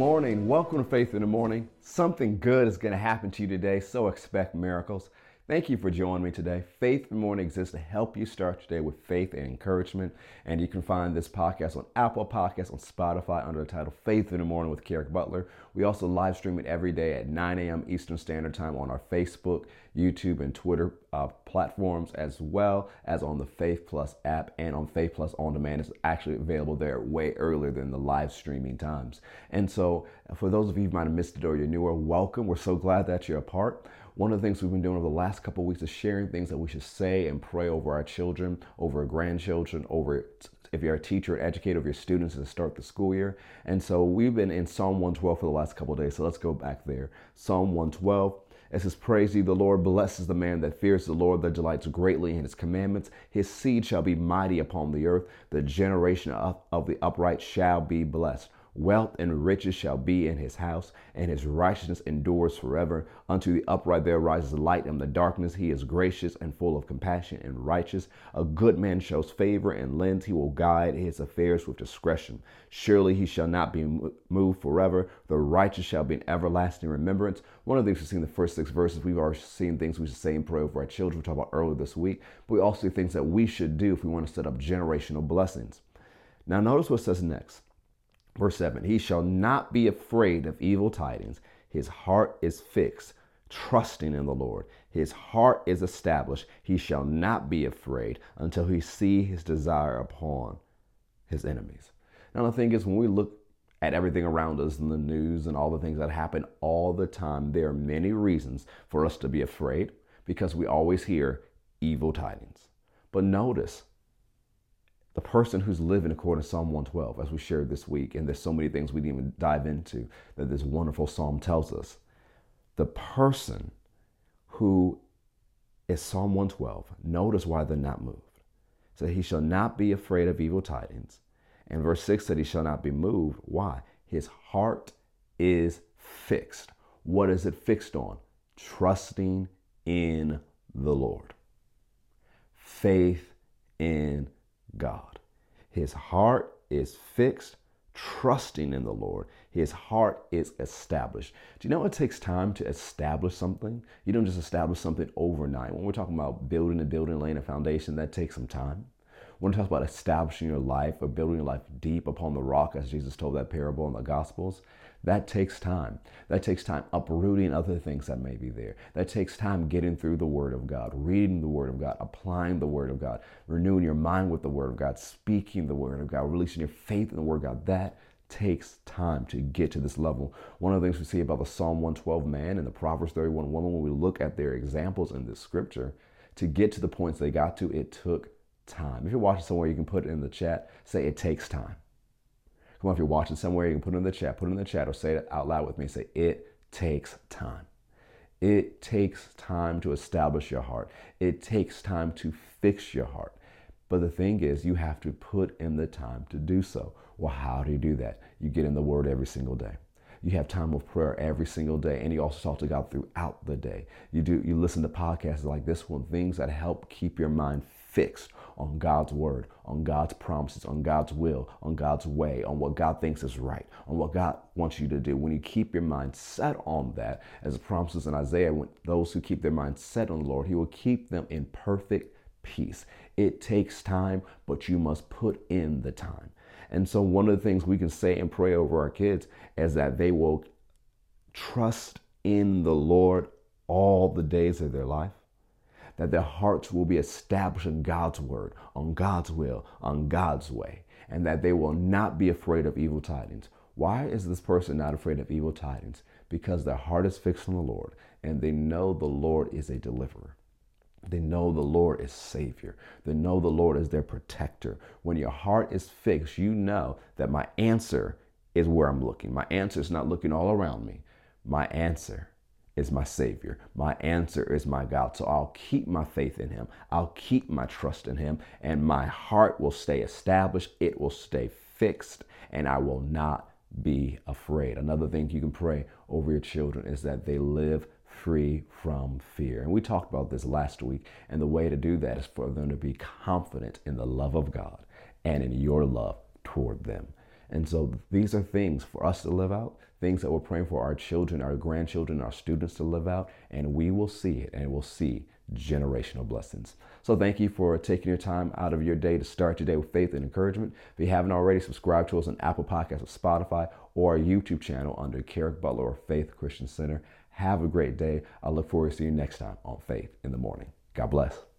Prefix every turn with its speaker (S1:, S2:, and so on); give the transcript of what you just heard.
S1: morning. Welcome to Faith in the Morning. Something good is going to happen to you today, so expect miracles. Thank you for joining me today. Faith in the Morning exists to help you start your day with faith and encouragement. And you can find this podcast on Apple Podcasts, on Spotify under the title Faith in the Morning with Kerrick Butler. We also live stream it every day at 9 a.m. Eastern Standard Time on our Facebook, YouTube, and Twitter uh, platforms, as well as on the Faith Plus app and on Faith Plus On Demand. It's actually available there way earlier than the live streaming times. And so, for those of you who might have missed it or you're newer, welcome. We're so glad that you're a part. One of the things we've been doing over the last couple weeks is sharing things that we should say and pray over our children, over our grandchildren, over if you're a teacher and educator of your students to start the school year. And so we've been in Psalm 112 for the last couple days. So let's go back there. Psalm 112. It says, Praise ye the Lord, blesses the man that fears the Lord, that delights greatly in his commandments. His seed shall be mighty upon the earth. The generation of, of the upright shall be blessed. Wealth and riches shall be in his house, and his righteousness endures forever. Unto the upright there rises light in the darkness. He is gracious and full of compassion and righteous. A good man shows favor and lends. He will guide his affairs with discretion. Surely he shall not be moved forever. The righteous shall be in everlasting remembrance. One of the things we've seen in the first six verses, we've already seen things we should say and pray over our children. We talked about earlier this week, but we also see things that we should do if we want to set up generational blessings. Now, notice what says next. Verse 7 He shall not be afraid of evil tidings. His heart is fixed, trusting in the Lord. His heart is established. He shall not be afraid until he see his desire upon his enemies. Now, the thing is, when we look at everything around us in the news and all the things that happen all the time, there are many reasons for us to be afraid because we always hear evil tidings. But notice, the person who's living according to Psalm 112, as we shared this week, and there's so many things we didn't even dive into that this wonderful psalm tells us. The person who is Psalm 112, notice why they're not moved. So he shall not be afraid of evil tidings. And verse 6 said he shall not be moved. Why? His heart is fixed. What is it fixed on? Trusting in the Lord. Faith in God. His heart is fixed, trusting in the Lord. His heart is established. Do you know it takes time to establish something? You don't just establish something overnight. When we're talking about building and building, laying a foundation, that takes some time. When we talk about establishing your life or building your life deep upon the rock, as Jesus told that parable in the Gospels, that takes time. That takes time uprooting other things that may be there. That takes time getting through the Word of God, reading the Word of God, applying the Word of God, renewing your mind with the Word of God, speaking the Word of God, releasing your faith in the Word of God. That takes time to get to this level. One of the things we see about the Psalm 112 man and the Proverbs 31 woman, when we look at their examples in this scripture, to get to the points they got to, it took time. If you're watching somewhere, you can put it in the chat. Say it takes time. Come on, if you're watching somewhere, you can put it in the chat. Put it in the chat or say it out loud with me. Say, it takes time. It takes time to establish your heart. It takes time to fix your heart. But the thing is, you have to put in the time to do so. Well, how do you do that? You get in the Word every single day. You have time of prayer every single day, and you also talk to God throughout the day. You do. You listen to podcasts like this one, things that help keep your mind fixed on God's word, on God's promises, on God's will, on God's way, on what God thinks is right, on what God wants you to do. When you keep your mind set on that, as the promises in Isaiah, when those who keep their mind set on the Lord, He will keep them in perfect peace. It takes time, but you must put in the time. And so, one of the things we can say and pray over our kids is that they will trust in the Lord all the days of their life that their hearts will be established in God's word, on God's will, on God's way, and that they will not be afraid of evil tidings. Why is this person not afraid of evil tidings? Because their heart is fixed on the Lord and they know the Lord is a deliverer. They know the Lord is Savior. They know the Lord is their protector. When your heart is fixed, you know that my answer is where I'm looking. My answer is not looking all around me. My answer is my Savior. My answer is my God. So I'll keep my faith in Him. I'll keep my trust in Him, and my heart will stay established. It will stay fixed, and I will not be afraid. Another thing you can pray over your children is that they live free from fear. And we talked about this last week, and the way to do that is for them to be confident in the love of God and in your love toward them. And so these are things for us to live out, things that we're praying for our children, our grandchildren, our students to live out, and we will see it and we'll see generational blessings. So thank you for taking your time out of your day to start your day with faith and encouragement. If you haven't already, subscribe to us on Apple Podcasts or Spotify or our YouTube channel under Kerrick Butler or Faith Christian Center. Have a great day. I look forward to seeing you next time on Faith in the Morning. God bless.